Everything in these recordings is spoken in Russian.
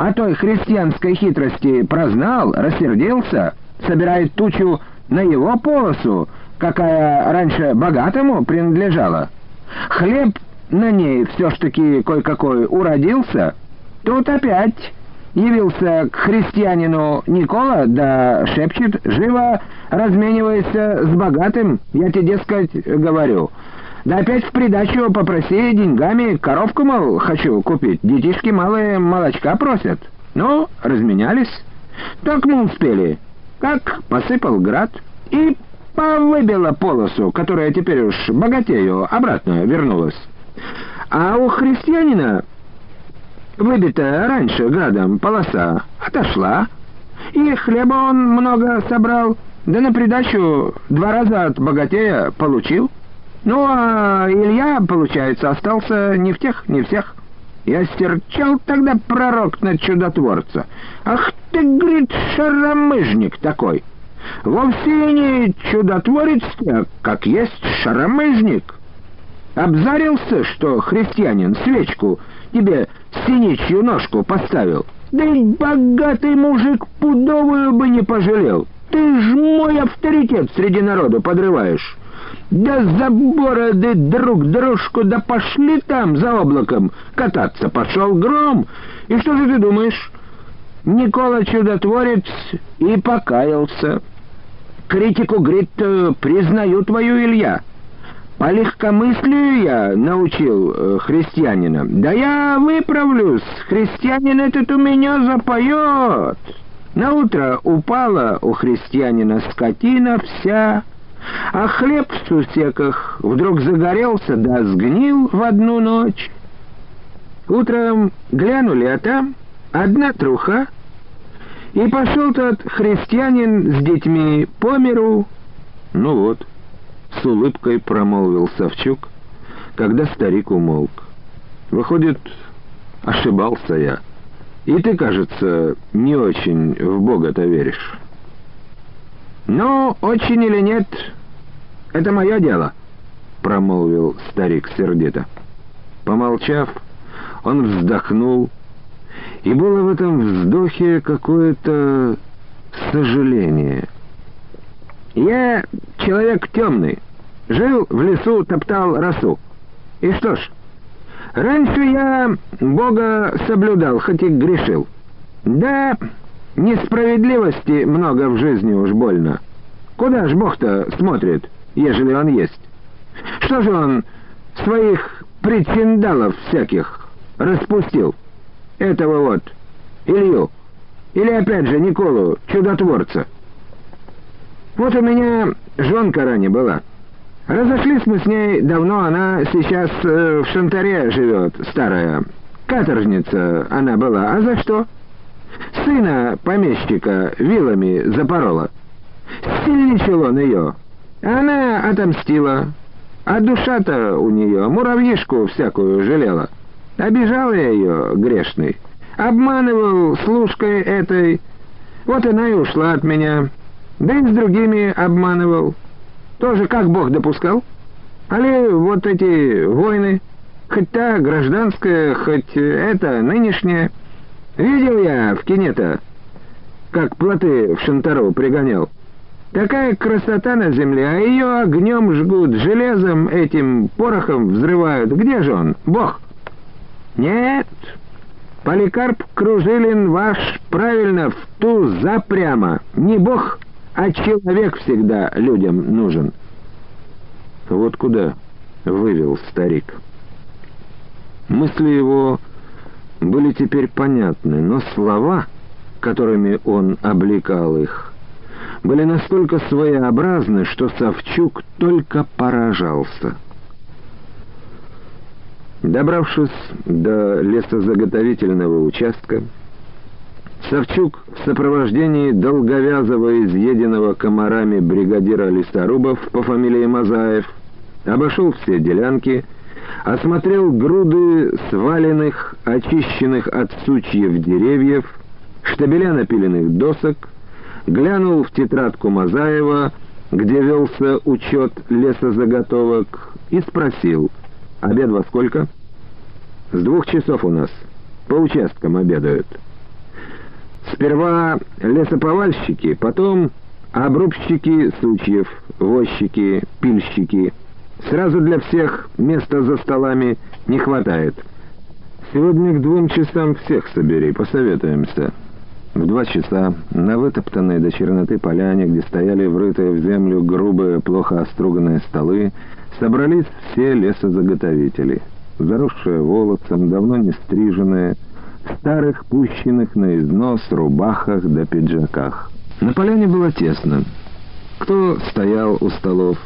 о той христианской хитрости прознал, рассердился, собирает тучу на его полосу, какая раньше богатому принадлежала. Хлеб на ней все ж таки кое-какой уродился, тут опять явился к христианину Никола, да шепчет, живо разменивайся с богатым, я тебе, дескать, говорю. Да опять в придачу попроси деньгами, коровку, мол, хочу купить, детишки малые молочка просят. Ну, разменялись. Так мы успели. Как посыпал град и повыбила полосу, которая теперь уж богатею обратно вернулась. А у христианина выбитая раньше градом полоса отошла, и хлеба он много собрал, да на придачу два раза от богатея получил. Ну, а Илья, получается, остался не в тех, не всех. Я стерчал тогда пророк на чудотворца. Ах ты, говорит, шаромыжник такой. Вовсе не чудотворец, а как есть шаромыжник. Обзарился, что христианин свечку тебе синичью ножку поставил. Да и богатый мужик пудовую бы не пожалел. Ты ж мой авторитет среди народа подрываешь. Да за бороды друг дружку, да пошли там за облаком кататься. Пошел гром. И что же ты думаешь? Никола Чудотворец и покаялся. Критику, говорит, признаю твою Илья. По легкомыслию я научил э, христианина. Да я выправлюсь, христианин этот у меня запоет. На утро упала у христианина скотина вся, а хлеб в сусеках вдруг загорелся да сгнил в одну ночь. Утром глянули, а там одна труха, и пошел тот христианин с детьми по миру. Ну вот с улыбкой промолвил Савчук, когда старик умолк. Выходит, ошибался я. И ты, кажется, не очень в Бога-то веришь. «Ну, очень или нет, это мое дело», — промолвил старик сердито. Помолчав, он вздохнул, и было в этом вздохе какое-то сожаление — я человек темный. Жил в лесу, топтал росу. И что ж, раньше я Бога соблюдал, хоть и грешил. Да, несправедливости много в жизни уж больно. Куда ж Бог-то смотрит, ежели он есть? Что же он своих причиндалов всяких распустил? Этого вот, Илью. Или опять же Николу, чудотворца. Вот у меня жонка ранее была. Разошлись мы с ней давно, она сейчас э, в Шантаре живет, старая. Каторжница она была. А за что? Сына помещика вилами запорола. Сильничал он ее. Она отомстила. А душа-то у нее муравьишку всякую жалела. Обижал я ее, грешный. Обманывал служкой этой. Вот она и ушла от меня. Да и с другими обманывал. Тоже как Бог допускал? Али вот эти войны, хоть та гражданская, хоть это нынешняя. Видел я в кине-то, как плоты в Шантару пригонял. Такая красота на земле, а ее огнем жгут, железом этим, порохом взрывают. Где же он, Бог? Нет, Поликарп Кружилин ваш правильно в ту запрямо. Не Бог, а человек всегда людям нужен. Вот куда вывел старик. Мысли его были теперь понятны, но слова, которыми он облекал их, были настолько своеобразны, что Савчук только поражался. Добравшись до лесозаготовительного участка, Савчук в сопровождении долговязого изъеденного комарами бригадира лесорубов по фамилии Мазаев обошел все делянки, осмотрел груды сваленных, очищенных от сучьев деревьев, штабеля напиленных досок, глянул в тетрадку Мазаева, где велся учет лесозаготовок, и спросил, «Обед во сколько?» «С двух часов у нас. По участкам обедают». Сперва лесоповальщики, потом обрубщики сучьев, возчики, пильщики. Сразу для всех места за столами не хватает. Сегодня к двум часам всех собери, посоветуемся. В два часа на вытоптанной до черноты поляне, где стояли врытые в землю грубые, плохо оструганные столы, собрались все лесозаготовители, заросшие волосом, давно не стриженные, старых пущенных на износ рубахах да пиджаках. На поляне было тесно. Кто стоял у столов,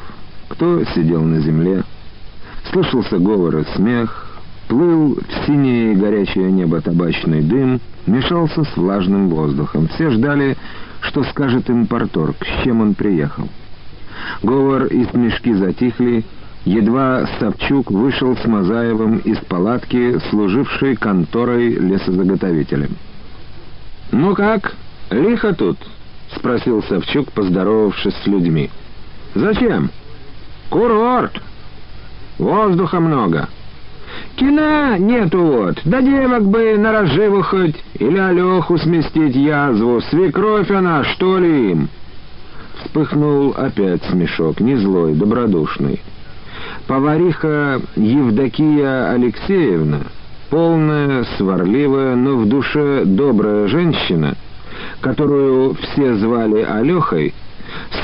кто сидел на земле. Слышался говор и смех, плыл в синее и горячее небо табачный дым, мешался с влажным воздухом. Все ждали, что скажет импортор, с чем он приехал. Говор и смешки затихли, едва Савчук вышел с Мазаевым из палатки, служившей конторой лесозаготовителем. «Ну как, лихо тут?» — спросил Савчук, поздоровавшись с людьми. «Зачем?» «Курорт! Воздуха много!» «Кина нету вот, да девок бы на разживу хоть, или Алеху сместить язву, свекровь она, что ли им?» Вспыхнул опять смешок, не злой, добродушный. Повариха Евдокия Алексеевна, полная, сварливая, но в душе добрая женщина, которую все звали Алехой,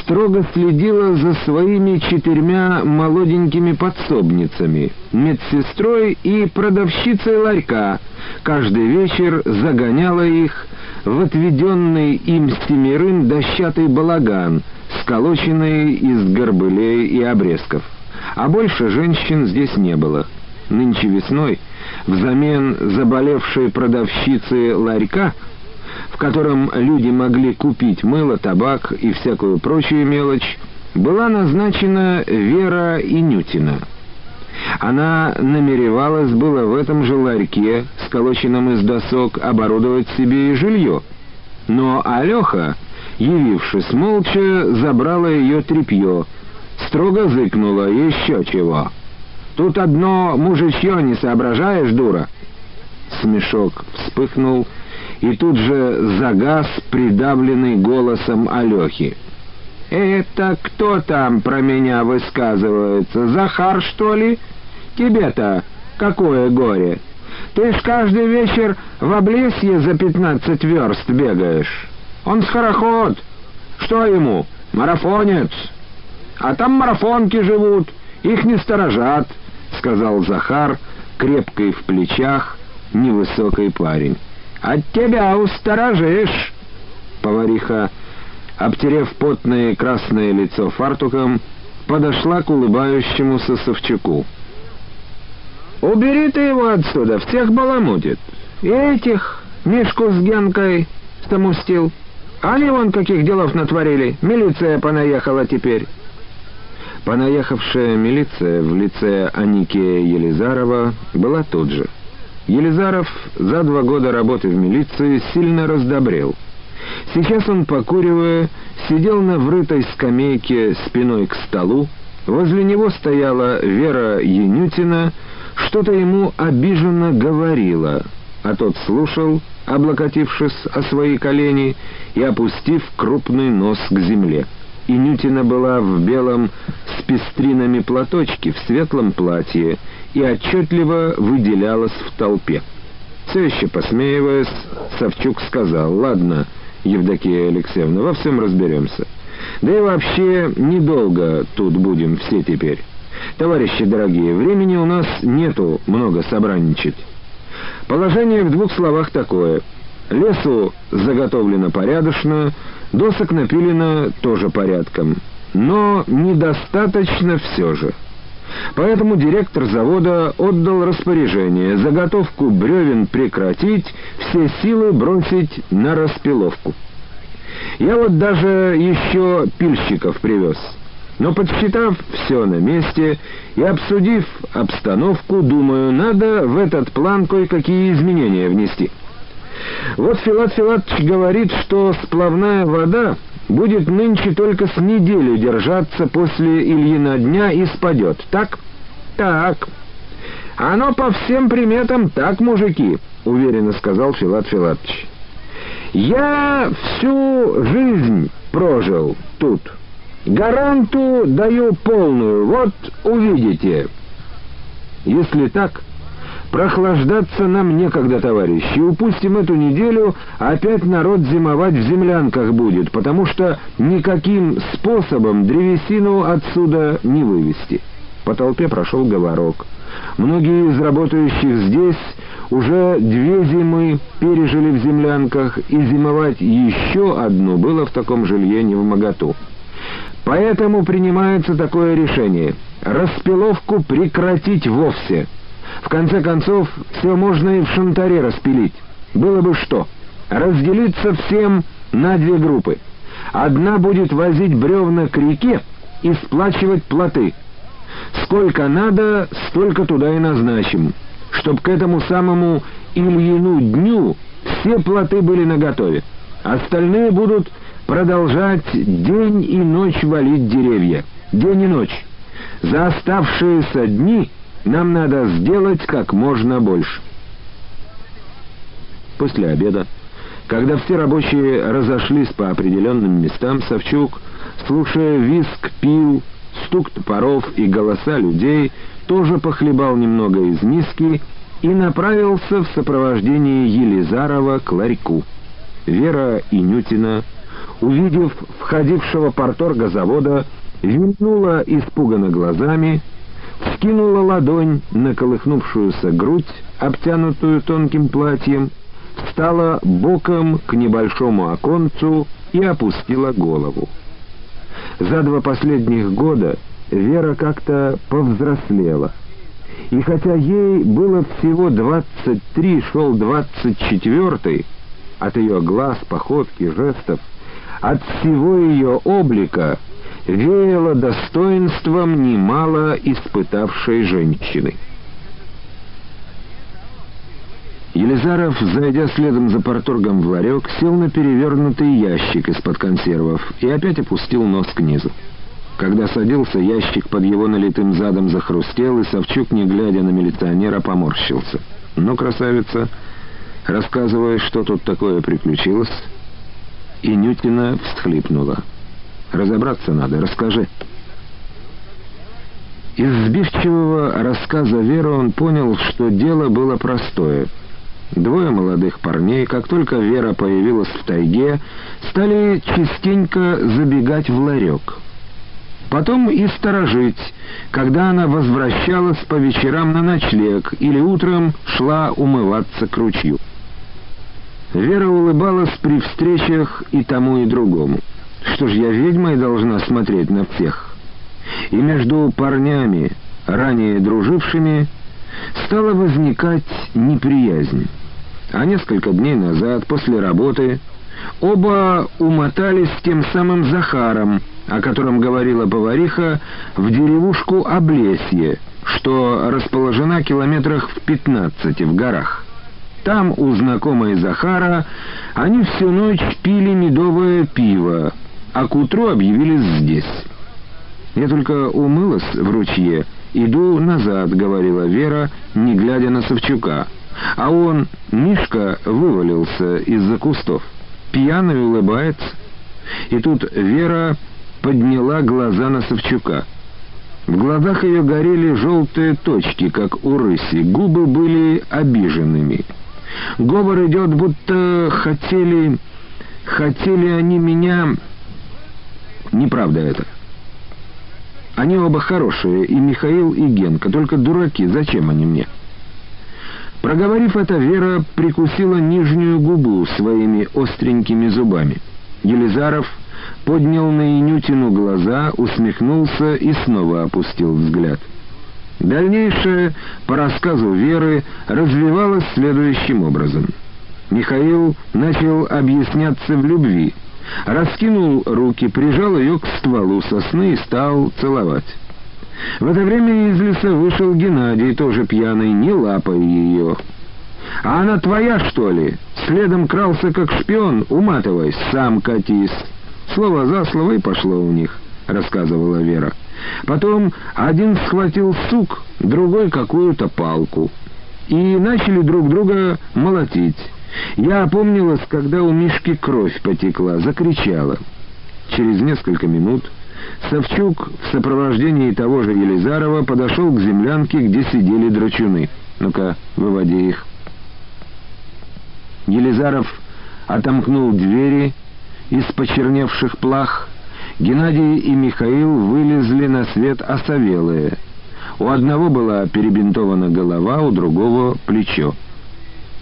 строго следила за своими четырьмя молоденькими подсобницами, медсестрой и продавщицей ларька, каждый вечер загоняла их в отведенный им семерым дощатый балаган, сколоченный из горбылей и обрезков. А больше женщин здесь не было. Нынче весной, взамен заболевшей продавщицы ларька, в котором люди могли купить мыло, табак и всякую прочую мелочь, была назначена Вера Инютина. Она намеревалась было в этом же ларьке, сколоченном из досок, оборудовать себе и жилье. Но Алеха, явившись молча, забрала ее тряпье, строго зыкнула еще чего. «Тут одно мужичье не соображаешь, дура?» Смешок вспыхнул, и тут же загас, придавленный голосом Алехи. «Это кто там про меня высказывается? Захар, что ли? Тебе-то какое горе? Ты ж каждый вечер в облесье за пятнадцать верст бегаешь. Он скороход. Что ему? Марафонец. А там марафонки живут, их не сторожат», — сказал Захар, крепкий в плечах, невысокий парень. От тебя усторожишь!» Повариха, обтерев потное красное лицо фартуком, подошла к улыбающемуся Савчуку. «Убери ты его отсюда, всех баламутит. И этих, Мишку с Генкой, стомустил. Они вон каких делов натворили. Милиция понаехала теперь». Понаехавшая милиция в лице Аникея Елизарова была тут же. Елизаров за два года работы в милиции сильно раздобрел. Сейчас он, покуривая, сидел на врытой скамейке спиной к столу. Возле него стояла Вера Янютина, что-то ему обиженно говорила, а тот слушал, облокотившись о свои колени и опустив крупный нос к земле. Инютина была в белом с пестринами платочке, в светлом платье, и отчетливо выделялась в толпе. Все еще посмеиваясь, Савчук сказал, «Ладно, Евдокия Алексеевна, во всем разберемся. Да и вообще, недолго тут будем все теперь. Товарищи дорогие, времени у нас нету много собранничать. Положение в двух словах такое. Лесу заготовлено порядочно, досок напилено тоже порядком, но недостаточно все же». Поэтому директор завода отдал распоряжение заготовку бревен прекратить, все силы бросить на распиловку. Я вот даже еще пильщиков привез. Но подсчитав все на месте и обсудив обстановку, думаю, надо в этот план кое-какие изменения внести. Вот Филат Филатович говорит, что сплавная вода будет нынче только с неделю держаться после Ильина дня и спадет. Так? Так. Оно по всем приметам так, мужики, уверенно сказал Филат Филатович. Я всю жизнь прожил тут. Гаранту даю полную, вот увидите. Если так, прохлаждаться нам некогда, товарищи. Упустим эту неделю, опять народ зимовать в землянках будет, потому что никаким способом древесину отсюда не вывести. По толпе прошел говорок. Многие из работающих здесь уже две зимы пережили в землянках, и зимовать еще одну было в таком жилье не в моготу. Поэтому принимается такое решение — распиловку прекратить вовсе. В конце концов, все можно и в шантаре распилить. Было бы что? Разделиться всем на две группы. Одна будет возить бревна к реке и сплачивать плоты. Сколько надо, столько туда и назначим, чтоб к этому самому Ильину дню все плоты были наготове. Остальные будут продолжать день и ночь валить деревья. День и ночь. За оставшиеся дни нам надо сделать как можно больше. После обеда, когда все рабочие разошлись по определенным местам, Савчук, слушая виск пил, стук топоров и голоса людей, тоже похлебал немного из миски и направился в сопровождении Елизарова к ларьку. Вера и Нютина увидев входившего порторга завода, вильнула испуганно глазами, скинула ладонь на колыхнувшуюся грудь, обтянутую тонким платьем, встала боком к небольшому оконцу и опустила голову. За два последних года Вера как-то повзрослела. И хотя ей было всего двадцать три, шел двадцать четвертый, от ее глаз, походки, жестов от всего ее облика веяло достоинством немало испытавшей женщины. Елизаров, зайдя следом за порторгом в ларек, сел на перевернутый ящик из-под консервов и опять опустил нос к низу. Когда садился, ящик под его налитым задом захрустел, и Савчук, не глядя на милиционера, поморщился. «Ну, красавица, рассказывая, что тут такое приключилось...» и Нютина всхлипнула. «Разобраться надо, расскажи». Из сбивчивого рассказа Веры он понял, что дело было простое. Двое молодых парней, как только Вера появилась в тайге, стали частенько забегать в ларек. Потом и сторожить, когда она возвращалась по вечерам на ночлег или утром шла умываться к ручью. Вера улыбалась при встречах и тому, и другому. Что ж, я ведьмой должна смотреть на всех. И между парнями, ранее дружившими, стала возникать неприязнь. А несколько дней назад, после работы, оба умотались с тем самым Захаром, о котором говорила повариха, в деревушку Облесье, что расположена километрах в пятнадцати в горах. Там, у знакомой Захара, они всю ночь пили медовое пиво, а к утру объявились здесь. «Я только умылась в ручье, иду назад», — говорила Вера, не глядя на Савчука. А он, Мишка, вывалился из-за кустов. Пьяный улыбается. И тут Вера подняла глаза на Савчука. В глазах ее горели желтые точки, как у рыси, губы были обиженными. Говор идет, будто хотели... Хотели они меня... Неправда это. Они оба хорошие, и Михаил, и Генка, только дураки, зачем они мне? Проговорив это, Вера прикусила нижнюю губу своими остренькими зубами. Елизаров поднял на Инютину глаза, усмехнулся и снова опустил взгляд. Дальнейшее, по рассказу Веры, развивалось следующим образом. Михаил начал объясняться в любви, раскинул руки, прижал ее к стволу сосны и стал целовать. В это время из леса вышел Геннадий, тоже пьяный, не лапая ее. «А она твоя, что ли?» Следом крался, как шпион, уматываясь, сам катись. Слово за слово и пошло у них, рассказывала Вера. Потом один схватил сук, другой какую-то палку. И начали друг друга молотить. Я опомнилась, когда у Мишки кровь потекла, закричала. Через несколько минут Савчук в сопровождении того же Елизарова подошел к землянке, где сидели драчуны. «Ну-ка, выводи их». Елизаров отомкнул двери из почерневших плах. Геннадий и Михаил вылезли на свет осовелые. У одного была перебинтована голова, у другого — плечо.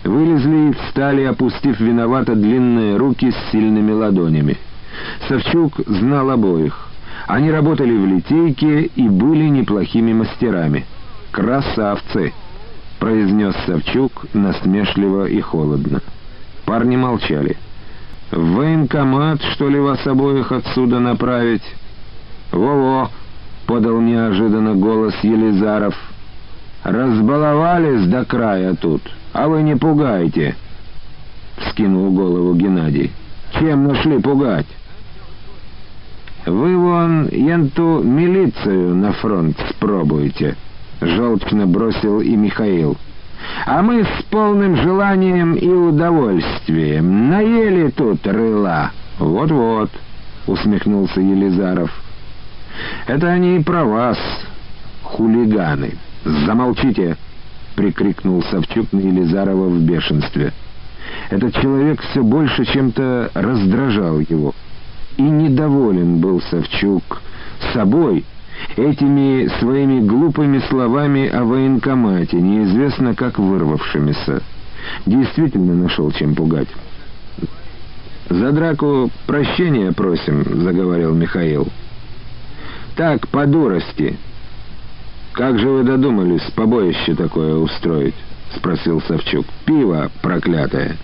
Вылезли и встали, опустив виновато длинные руки с сильными ладонями. Савчук знал обоих. Они работали в литейке и были неплохими мастерами. «Красавцы!» — произнес Савчук насмешливо и холодно. Парни молчали. «В военкомат, что ли, вас обоих отсюда направить?» «Во-во!» — подал неожиданно голос Елизаров. «Разбаловались до края тут, а вы не пугайте!» — вскинул голову Геннадий. «Чем нашли пугать?» «Вы вон енту милицию на фронт спробуйте», — желчно бросил и Михаил. «А мы с полным желанием и удовольствием наели тут рыла». «Вот-вот», — усмехнулся Елизаров. «Это они и про вас, хулиганы. Замолчите!» — прикрикнул Савчук на Елизарова в бешенстве. Этот человек все больше чем-то раздражал его и недоволен был Савчук собой, этими своими глупыми словами о военкомате, неизвестно как вырвавшимися. Действительно нашел чем пугать. «За драку прощения просим», — заговорил Михаил. «Так, по дурости. Как же вы додумались побоище такое устроить?» — спросил Савчук. «Пиво проклятое».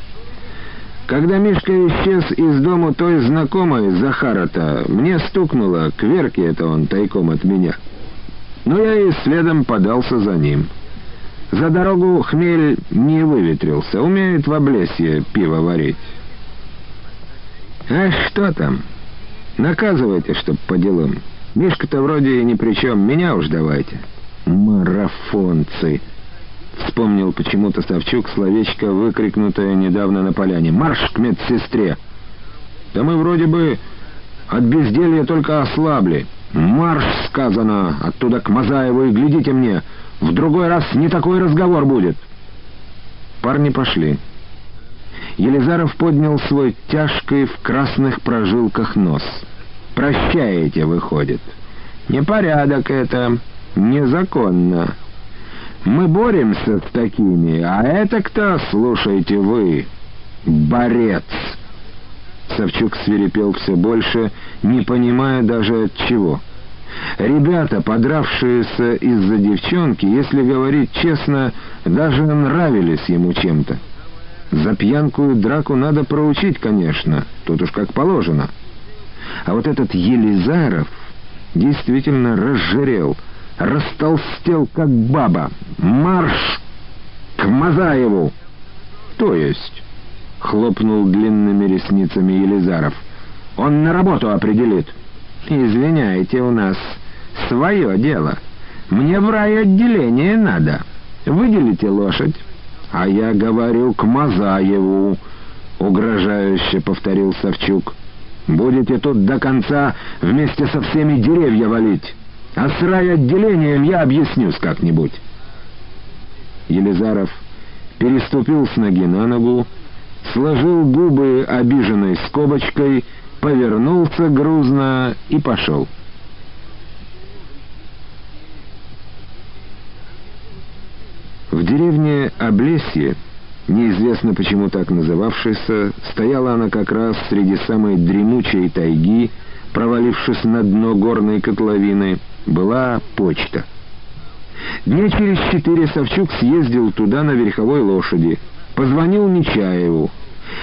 Когда Мишка исчез из дому той знакомой Захара-то, мне стукнуло, к Верке это он тайком от меня. Но я и следом подался за ним. За дорогу хмель не выветрился, умеет в облесье пиво варить. А что там? Наказывайте, чтоб по делам. Мишка-то вроде и ни при чем, меня уж давайте. Марафонцы! Вспомнил почему-то Савчук словечко, выкрикнутое недавно на поляне. «Марш к медсестре!» «Да мы вроде бы от безделья только ослабли. Марш, сказано, оттуда к Мазаеву и глядите мне. В другой раз не такой разговор будет». Парни пошли. Елизаров поднял свой тяжкий в красных прожилках нос. «Прощаете, выходит. Непорядок это, незаконно». Мы боремся с такими, а это кто, слушайте вы, борец!» Савчук свирепел все больше, не понимая даже от чего. Ребята, подравшиеся из-за девчонки, если говорить честно, даже нравились ему чем-то. За пьянку и драку надо проучить, конечно, тут уж как положено. А вот этот Елизаров действительно разжирел — растолстел, как баба. Марш к Мазаеву! То есть, хлопнул длинными ресницами Елизаров, он на работу определит. Извиняйте, у нас свое дело. Мне в райотделение надо. Выделите лошадь. А я говорю к Мазаеву, угрожающе повторил Савчук. Будете тут до конца вместе со всеми деревья валить. А с райотделением я объяснюсь как-нибудь. Елизаров переступил с ноги на ногу, сложил губы обиженной скобочкой, повернулся грузно и пошел. В деревне Облесье, неизвестно почему так называвшейся, стояла она как раз среди самой дремучей тайги, провалившись на дно горной котловины, была почта. Дня через четыре Савчук съездил туда на верховой лошади, позвонил Нечаеву,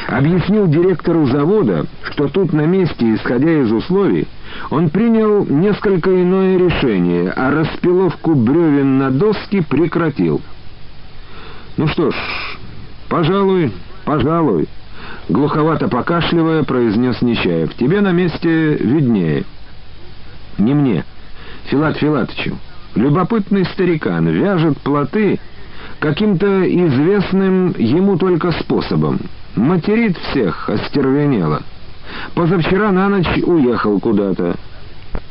объяснил директору завода, что тут на месте, исходя из условий, он принял несколько иное решение, а распиловку бревен на доски прекратил. «Ну что ж, пожалуй, пожалуй», — глуховато покашливая, произнес Нечаев. «Тебе на месте виднее». «Не мне». Филат Филатовичу. Любопытный старикан вяжет плоты каким-то известным ему только способом — Материт всех, остервенело. Позавчера на ночь уехал куда-то.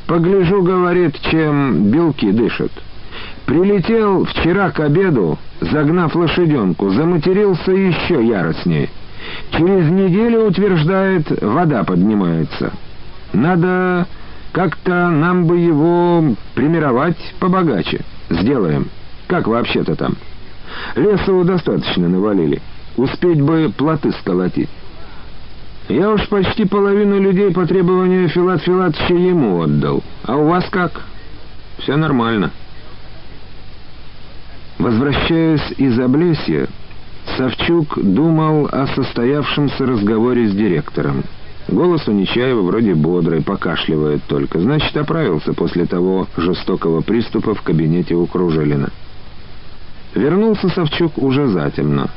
Погляжу, говорит, чем белки дышат. Прилетел вчера к обеду, загнав лошаденку, заматерился еще яростнее. Через неделю, утверждает, вода поднимается. Надо как-то нам бы его примировать побогаче. Сделаем. Как вообще-то там? Лесу достаточно навалили. Успеть бы плоты сколотить. Я уж почти половину людей по требованию Филат Филатовича ему отдал. А у вас как? Все нормально. Возвращаясь из Облесья, Савчук думал о состоявшемся разговоре с директором. Голос у Нечаева вроде бодрый, покашливает только. Значит, оправился после того жестокого приступа в кабинете у Кружилина. Вернулся Савчук уже затемно.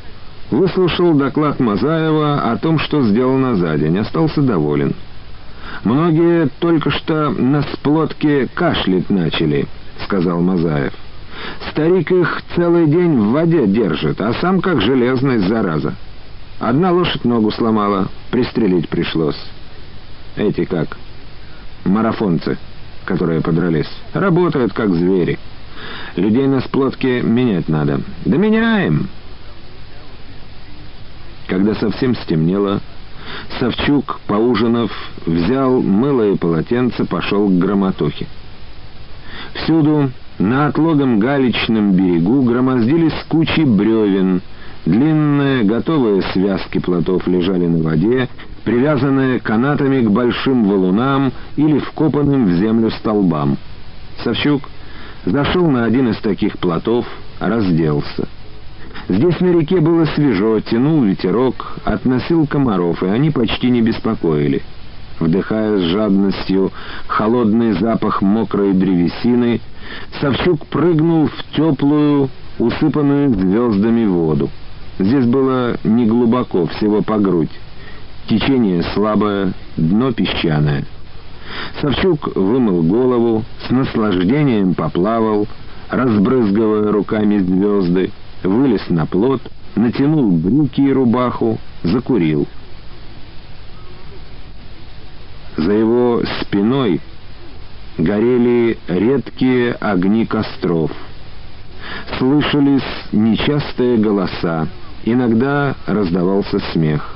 Выслушал доклад Мазаева о том, что сделано за день. Остался доволен. «Многие только что на сплотке кашлять начали», — сказал Мазаев. «Старик их целый день в воде держит, а сам как железный, зараза». Одна лошадь ногу сломала, пристрелить пришлось. Эти как? Марафонцы, которые подрались. Работают как звери. Людей на сплотке менять надо. Да меняем! Когда совсем стемнело, Савчук, поужинав, взял мыло и полотенце, пошел к громотухе. Всюду на отлогом галечном берегу громоздились кучи бревен — Длинные, готовые связки плотов лежали на воде, привязанные канатами к большим валунам или вкопанным в землю столбам. Савчук зашел на один из таких плотов, разделся. Здесь на реке было свежо, тянул ветерок, относил комаров, и они почти не беспокоили. Вдыхая с жадностью холодный запах мокрой древесины, Савчук прыгнул в теплую, усыпанную звездами воду. Здесь было не глубоко, всего по грудь. Течение слабое, дно песчаное. Савчук вымыл голову, с наслаждением поплавал, разбрызгивая руками звезды, вылез на плот, натянул брюки и рубаху, закурил. За его спиной горели редкие огни костров. Слышались нечастые голоса, Иногда раздавался смех.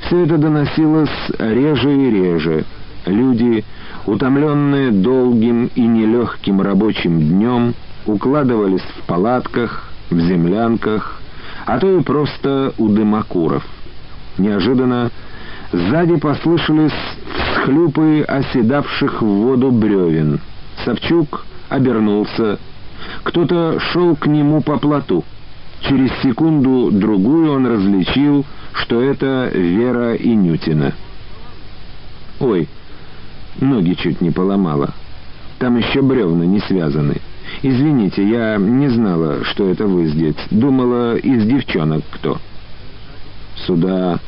Все это доносилось реже и реже. Люди, утомленные долгим и нелегким рабочим днем, укладывались в палатках, в землянках, а то и просто у дымокуров. Неожиданно сзади послышались всхлюпы оседавших в воду бревен. Савчук обернулся. Кто-то шел к нему по плоту. Через секунду-другую он различил, что это Вера Инютина. «Ой, ноги чуть не поломала. Там еще бревна не связаны. Извините, я не знала, что это вы здесь. Думала, из девчонок кто». «Сюда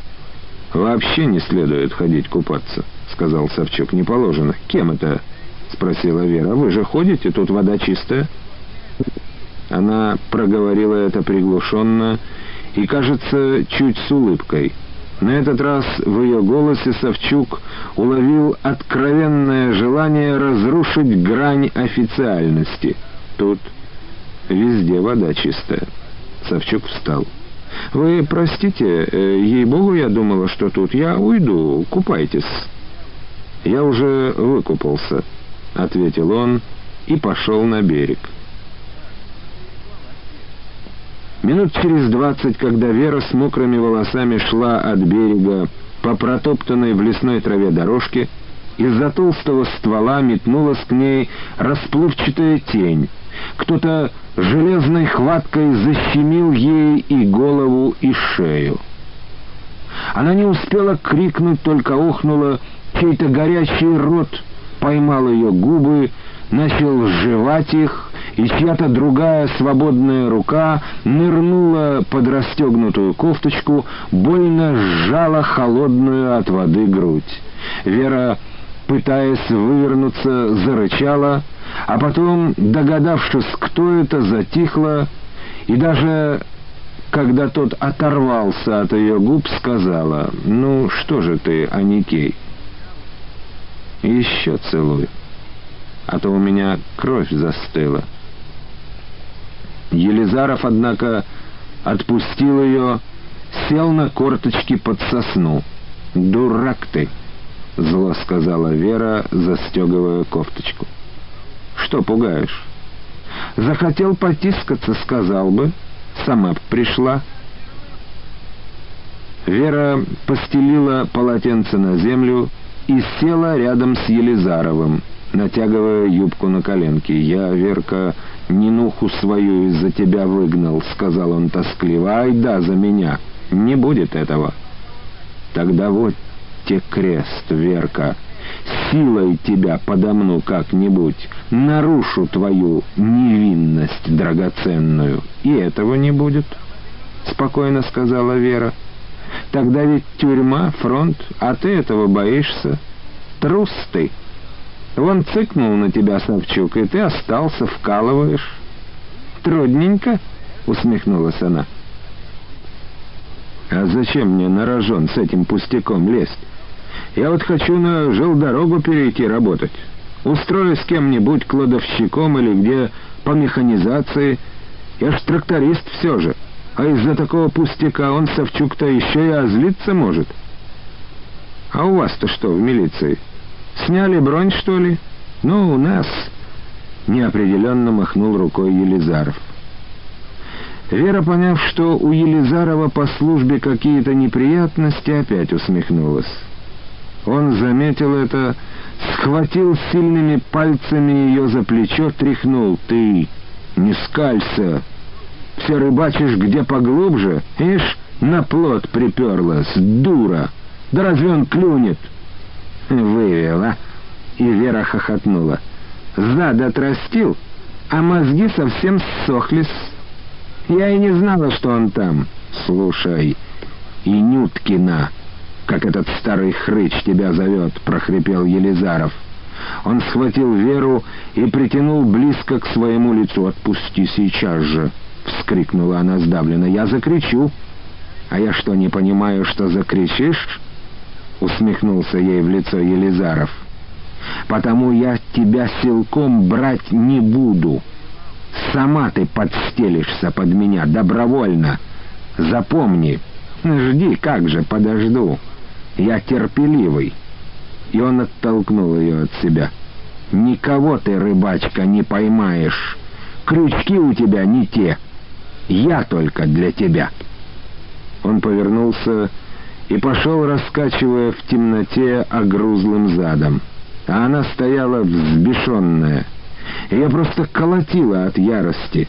вообще не следует ходить купаться», — сказал Савчук. «Не положено. Кем это?» — спросила Вера. «Вы же ходите, тут вода чистая». Она проговорила это приглушенно и, кажется, чуть с улыбкой. На этот раз в ее голосе Савчук уловил откровенное желание разрушить грань официальности. Тут везде вода чистая. Савчук встал. «Вы простите, э, ей-богу, я думала, что тут. Я уйду, купайтесь». «Я уже выкупался», — ответил он и пошел на берег. Минут через двадцать, когда Вера с мокрыми волосами шла от берега по протоптанной в лесной траве дорожке, из-за толстого ствола метнулась к ней расплывчатая тень. Кто-то железной хваткой защемил ей и голову, и шею. Она не успела крикнуть, только охнула, чей-то горячий рот поймал ее губы, начал сживать их, и чья-то другая свободная рука нырнула под расстегнутую кофточку, больно сжала холодную от воды грудь. Вера, пытаясь вывернуться, зарычала, а потом, догадавшись, кто это, затихла и даже когда тот оторвался от ее губ, сказала, «Ну, что же ты, Аникей?» «Еще целуй, а то у меня кровь застыла». Елизаров, однако, отпустил ее, сел на корточки под сосну. «Дурак ты!» — зло сказала Вера, застегивая кофточку. «Что пугаешь?» «Захотел потискаться, сказал бы. Сама б пришла». Вера постелила полотенце на землю и села рядом с Елизаровым, натягивая юбку на коленки. «Я, Верка, Нинуху свою из-за тебя выгнал», — сказал он тоскливо. «Ай да, за меня. Не будет этого». «Тогда вот те крест, Верка. Силой тебя подомну как-нибудь, нарушу твою невинность драгоценную. И этого не будет», — спокойно сказала Вера. «Тогда ведь тюрьма, фронт, а ты этого боишься. Трус ты». Вон цыкнул на тебя Савчук, и ты остался, вкалываешь. Трудненько, усмехнулась она. А зачем мне на рожон с этим пустяком лезть? Я вот хочу на жилдорогу перейти работать. Устроюсь кем-нибудь кладовщиком или где по механизации. Я ж тракторист все же. А из-за такого пустяка он, Савчук-то, еще и озлиться может. А у вас-то что в милиции? Сняли бронь, что ли? Ну, у нас...» Неопределенно махнул рукой Елизаров. Вера, поняв, что у Елизарова по службе какие-то неприятности, опять усмехнулась. Он заметил это, схватил сильными пальцами ее за плечо, тряхнул. «Ты не скалься! Все рыбачишь где поглубже, ишь, на плот приперлась, дура! Да разве он клюнет?» Вывела. И Вера хохотнула. Зад отрастил, а мозги совсем ссохлись. Я и не знала, что он там. Слушай, и Нюткина, как этот старый хрыч тебя зовет, прохрипел Елизаров. Он схватил Веру и притянул близко к своему лицу. «Отпусти сейчас же!» — вскрикнула она сдавленно. «Я закричу!» «А я что, не понимаю, что закричишь?» — усмехнулся ей в лицо Елизаров. «Потому я тебя силком брать не буду. Сама ты подстелишься под меня добровольно. Запомни, жди, как же, подожду. Я терпеливый». И он оттолкнул ее от себя. «Никого ты, рыбачка, не поймаешь. Крючки у тебя не те. Я только для тебя». Он повернулся и пошел, раскачивая в темноте огрузлым задом. А она стояла взбешенная. Ее просто колотила от ярости,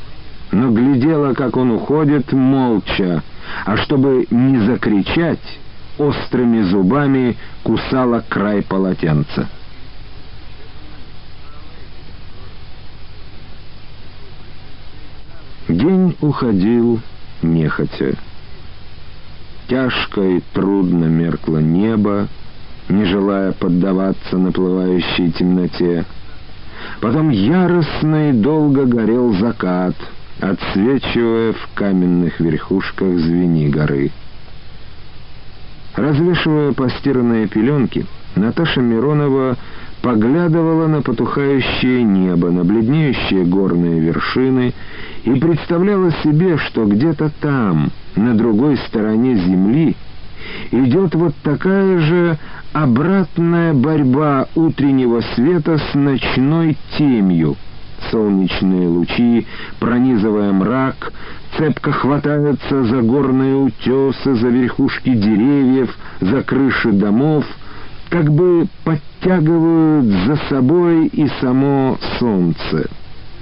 но глядела, как он уходит, молча, а чтобы не закричать, острыми зубами кусала край полотенца. День уходил нехотя. Тяжко и трудно меркло небо, не желая поддаваться наплывающей темноте. Потом яростно и долго горел закат, отсвечивая в каменных верхушках звени горы. Развешивая постиранные пеленки, Наташа Миронова поглядывала на потухающее небо, на бледнеющие горные вершины и представляла себе, что где-то там, на другой стороне земли, идет вот такая же обратная борьба утреннего света с ночной темью. Солнечные лучи, пронизывая мрак, цепко хватаются за горные утесы, за верхушки деревьев, за крыши домов — как бы подтягивают за собой и само солнце.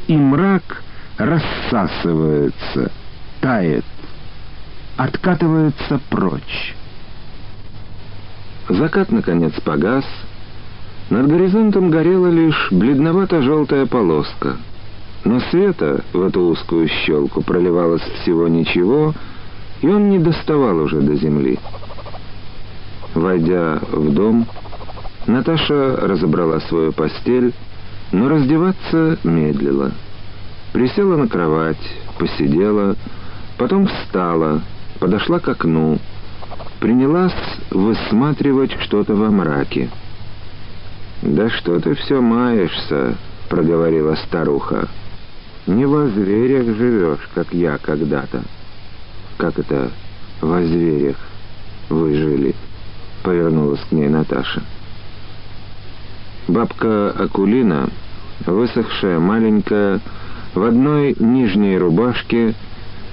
И мрак рассасывается, тает, откатывается прочь. Закат, наконец, погас. Над горизонтом горела лишь бледновато-желтая полоска. Но света в эту узкую щелку проливалось всего ничего, и он не доставал уже до земли. Войдя в дом, Наташа разобрала свою постель, но раздеваться медлила. Присела на кровать, посидела, Потом встала, подошла к окну, принялась высматривать что-то во мраке. «Да что ты все маешься?» — проговорила старуха. «Не во зверях живешь, как я когда-то». «Как это во зверях вы жили?» — повернулась к ней Наташа. Бабка Акулина, высохшая, маленькая, в одной нижней рубашке,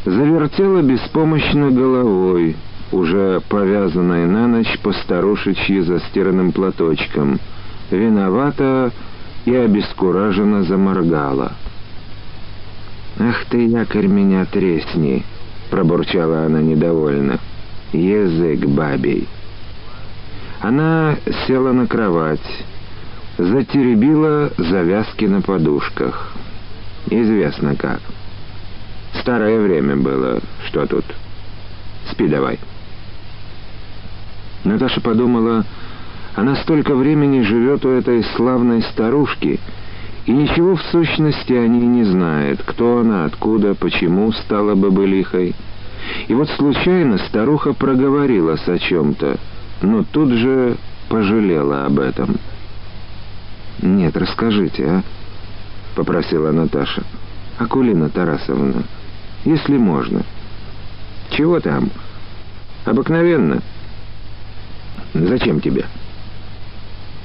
завертела беспомощно головой, уже повязанной на ночь по старушечьи застиранным платочком, виновата и обескураженно заморгала. «Ах ты, якорь, меня тресни!» — пробурчала она недовольно. «Язык бабей!» Она села на кровать, затеребила завязки на подушках. Известно как. Старое время было. Что тут? Спи давай. Наташа подумала, она столько времени живет у этой славной старушки, и ничего в сущности о ней не знает, кто она, откуда, почему стала бы былихой. И вот случайно старуха проговорилась о чем-то, но тут же пожалела об этом. «Нет, расскажите, а?» — попросила Наташа. «Акулина Тарасовна, если можно». «Чего там?» «Обыкновенно». «Зачем тебе?»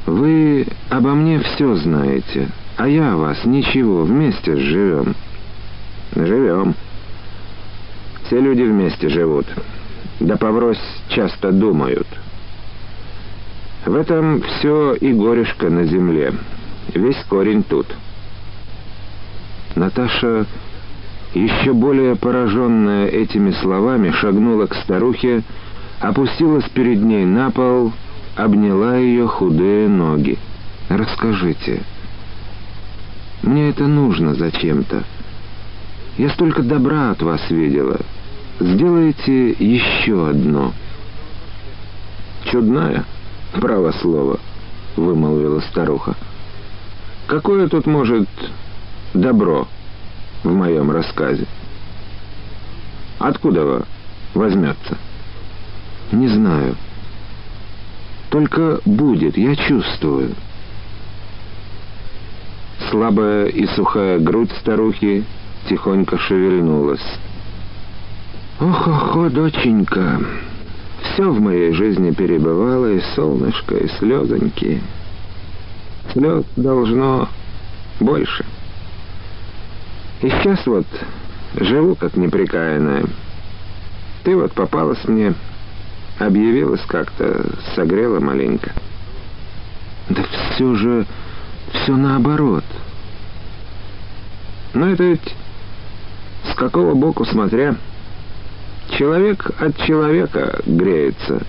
«Вы обо мне все знаете, а я о вас ничего, вместе живем». «Живем. Все люди вместе живут. Да поврось часто думают». В этом все и горюшка на земле. Весь корень тут. Наташа, еще более пораженная этими словами, шагнула к старухе, опустилась перед ней на пол, обняла ее худые ноги. «Расскажите. Мне это нужно зачем-то. Я столько добра от вас видела. Сделайте еще одно». «Чудная?» «Право слово», — вымолвила старуха. «Какое тут может добро в моем рассказе? Откуда возьмется?» «Не знаю. Только будет, я чувствую». Слабая и сухая грудь старухи тихонько шевельнулась. «Ох-охо, доченька!» Все в моей жизни перебывало, и солнышко, и слезоньки. Слез должно больше. И сейчас вот живу как неприкаянная. Ты вот попалась мне, объявилась как-то, согрела маленько. Да все же, все наоборот. Но это ведь с какого боку смотря... Человек от человека греется.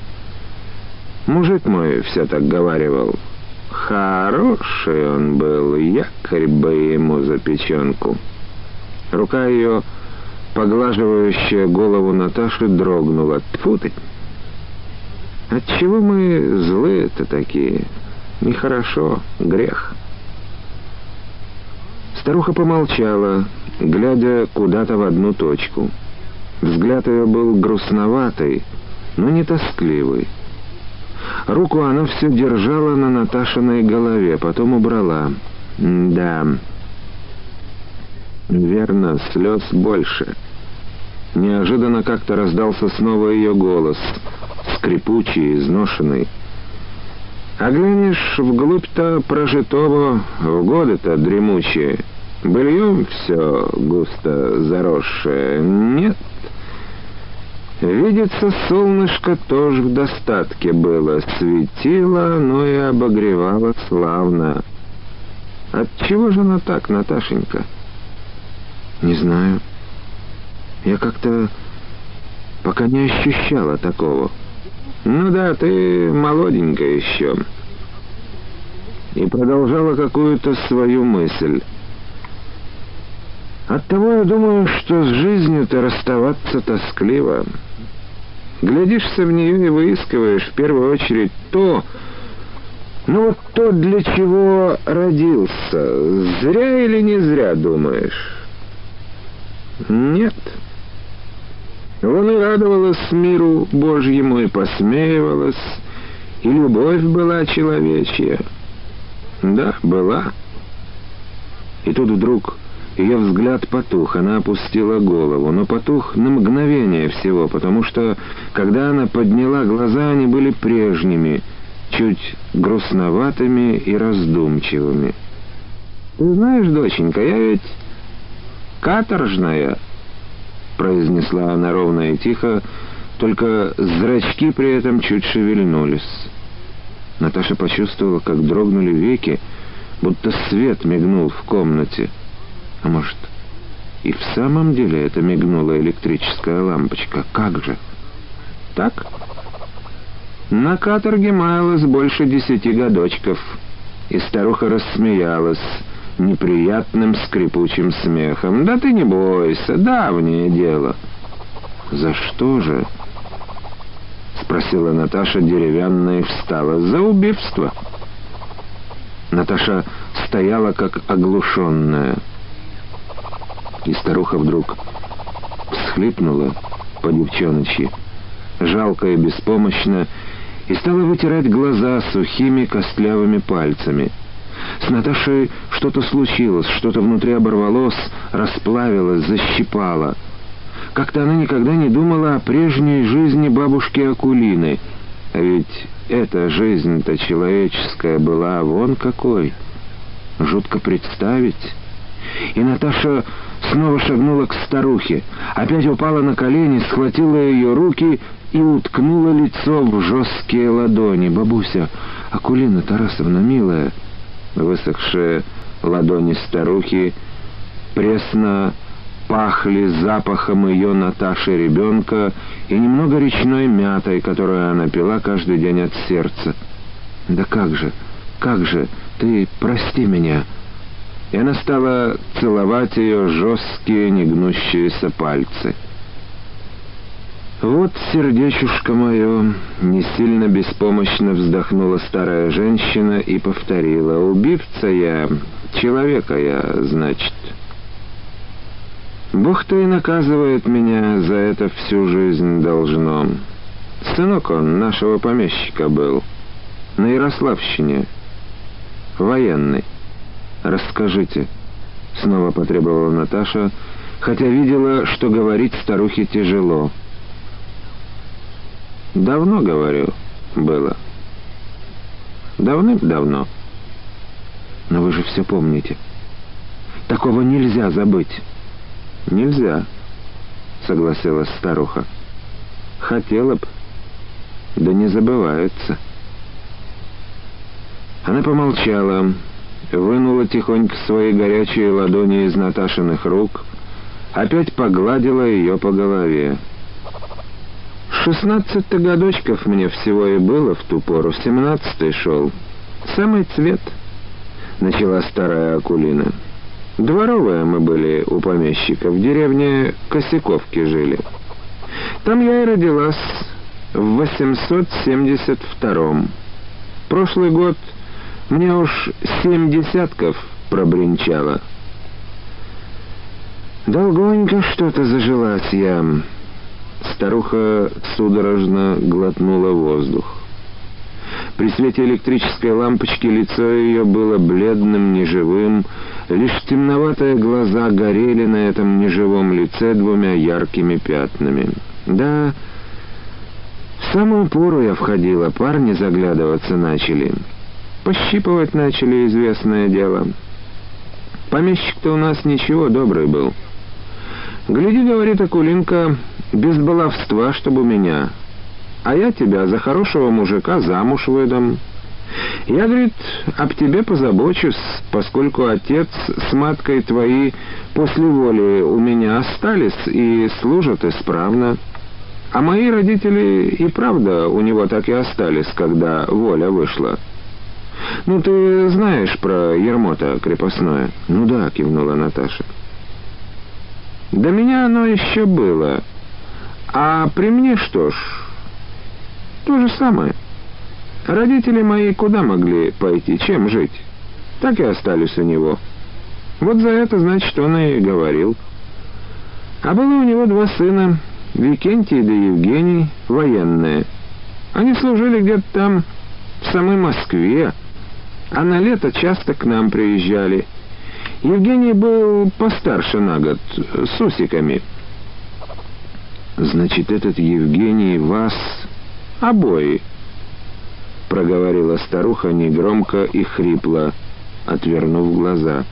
Мужик мой все так говаривал. Хороший он был, якорь бы ему за печенку. Рука ее, поглаживающая голову Наташи, дрогнула. Тьфу ты! Отчего мы злые-то такие? Нехорошо, грех. Старуха помолчала, глядя куда-то в одну точку. Взгляд ее был грустноватый, но не тоскливый. Руку она все держала на Наташиной голове, потом убрала. «Да, верно, слез больше». Неожиданно как-то раздался снова ее голос, скрипучий, изношенный. «А глянешь, вглубь-то прожитого, в годы-то дремучие, бельем все густо заросшее, нет?» Видится, солнышко тоже в достатке было, светило, но и обогревало славно. Отчего же она так, Наташенька? Не знаю. Я как-то пока не ощущала такого. Ну да, ты молоденькая еще. И продолжала какую-то свою мысль. Оттого я думаю, что с жизнью-то расставаться тоскливо. Глядишься в нее и выискиваешь в первую очередь то, ну вот то, для чего родился. Зря или не зря думаешь? Нет. Он и радовалась миру Божьему, и посмеивалась, и любовь была человечья. Да, была. И тут вдруг ее взгляд потух, она опустила голову, но потух на мгновение всего, потому что, когда она подняла глаза, они были прежними, чуть грустноватыми и раздумчивыми. «Ты знаешь, доченька, я ведь каторжная», — произнесла она ровно и тихо, только зрачки при этом чуть шевельнулись. Наташа почувствовала, как дрогнули веки, будто свет мигнул в комнате. А может, и в самом деле это мигнула электрическая лампочка? Как же? Так? На каторге маялось больше десяти годочков, и старуха рассмеялась неприятным скрипучим смехом. «Да ты не бойся, давнее дело». «За что же?» — спросила Наташа деревянная и встала. «За убийство». Наташа стояла как оглушенная. И старуха вдруг всхлипнула по девчоночи, жалко и беспомощно, и стала вытирать глаза сухими костлявыми пальцами. С Наташей что-то случилось, что-то внутри оборвалось, расплавилось, защипало. Как-то она никогда не думала о прежней жизни бабушки Акулины. А ведь эта жизнь-то человеческая была вон какой. Жутко представить. И Наташа снова шагнула к старухе, опять упала на колени, схватила ее руки и уткнула лицо в жесткие ладони. «Бабуся, Акулина Тарасовна, милая!» Высохшие ладони старухи пресно пахли запахом ее Наташи ребенка и немного речной мятой, которую она пила каждый день от сердца. «Да как же, как же, ты прости меня!» И она стала целовать ее жесткие негнущиеся пальцы. «Вот, сердечушка мое!» — не сильно беспомощно вздохнула старая женщина и повторила. «Убивца я, человека я, значит». Бог-то и наказывает меня за это всю жизнь должно. Сынок он нашего помещика был, на Ярославщине, военный. Расскажите, снова потребовала Наташа, хотя видела, что говорить старухе тяжело. Давно, говорю, было. Давным-давно. Но вы же все помните. Такого нельзя забыть. «Нельзя», — согласилась старуха. «Хотела б, да не забывается». Она помолчала, вынула тихонько свои горячие ладони из Наташиных рук, опять погладила ее по голове. «Шестнадцать-то годочков мне всего и было в ту пору, семнадцатый шел. Самый цвет», — начала старая Акулина. Дворовые мы были у помещика, в деревне Косяковки жили. Там я и родилась в 872-м. Прошлый год мне уж семь десятков пробринчало. Долгонько что-то зажилась я. Старуха судорожно глотнула воздух. При свете электрической лампочки лицо ее было бледным, неживым, лишь темноватые глаза горели на этом неживом лице двумя яркими пятнами. Да, в самую пору я входила, парни заглядываться начали. Пощипывать начали, известное дело. Помещик-то у нас ничего, добрый был. Гляди, говорит Акулинка, без баловства, чтобы меня а я тебя за хорошего мужика замуж выдам. Я, говорит, об тебе позабочусь, поскольку отец с маткой твои после воли у меня остались и служат исправно. А мои родители и правда у него так и остались, когда воля вышла. «Ну, ты знаешь про ермо-то крепостное?» «Ну да», — кивнула Наташа. «До меня оно еще было. А при мне что ж, то же самое. Родители мои куда могли пойти, чем жить? Так и остались у него. Вот за это, значит, он и говорил. А было у него два сына, Викентий да Евгений военные. Они служили где-то там, в самой Москве, а на лето часто к нам приезжали. Евгений был постарше на год, с усиками. «Значит, этот Евгений вас обои», — проговорила старуха негромко и хрипло, отвернув глаза.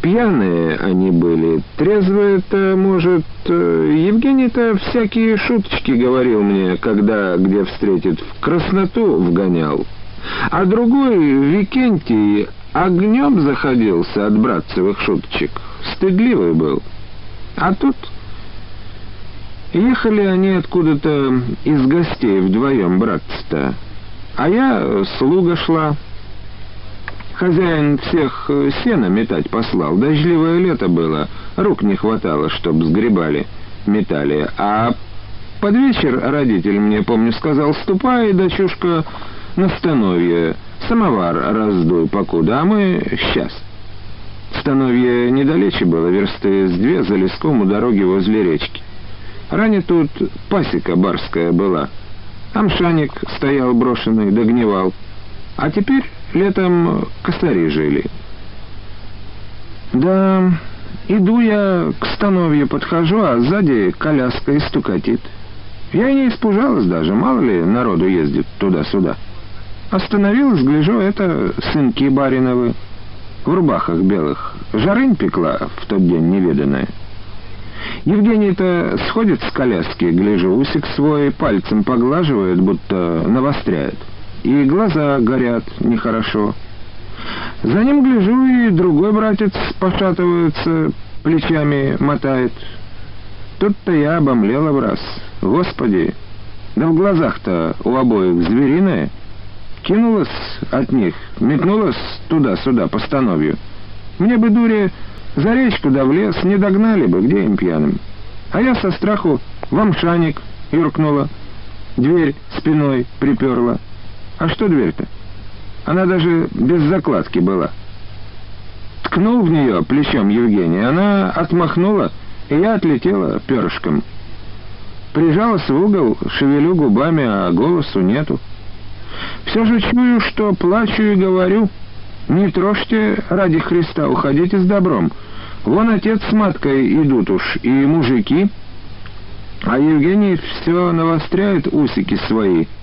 Пьяные они были, трезвые-то, может... Э, Евгений-то всякие шуточки говорил мне, когда где встретит, в красноту вгонял. А другой, Викентий, огнем заходился от братцевых шуточек. Стыдливый был. А тут... Ехали они откуда-то из гостей вдвоем, братцы-то. А я слуга шла. Хозяин всех э, сена метать послал. Дождливое лето было, рук не хватало, чтоб сгребали, метали. А под вечер родитель мне, помню, сказал, ступай, дочушка, на становье, самовар раздуй покуда, а мы сейчас. Становье недалече было, версты с две за леском у дороги возле речки. Ранее тут пасека барская была. Амшаник стоял брошенный, догнивал. А теперь летом косари жили. Да, иду я к становью подхожу, а сзади коляска и стукатит. Я и не испужалась даже, мало ли народу ездит туда-сюда. Остановилась, гляжу, это сынки бариновы, в рубахах белых. Жарынь пекла в тот день неведанная. Евгений-то сходит с коляски, гляжу, усик свой пальцем поглаживает, будто навостряет и глаза горят нехорошо. За ним гляжу, и другой братец пошатывается, плечами мотает. Тут-то я обомлела в раз. Господи, да в глазах-то у обоих звериное. Кинулась от них, метнулась туда-сюда по становью. Мне бы, дуре, за речку да в лес не догнали бы, где им пьяным. А я со страху в амшаник юркнула, дверь спиной приперла. А что дверь-то? Она даже без закладки была. Ткнул в нее плечом Евгений, она отмахнула, и я отлетела перышком. Прижалась в угол, шевелю губами, а голосу нету. Все же чую, что плачу и говорю, не трожьте ради Христа, уходите с добром. Вон отец с маткой идут уж, и мужики, а Евгений все навостряет усики свои —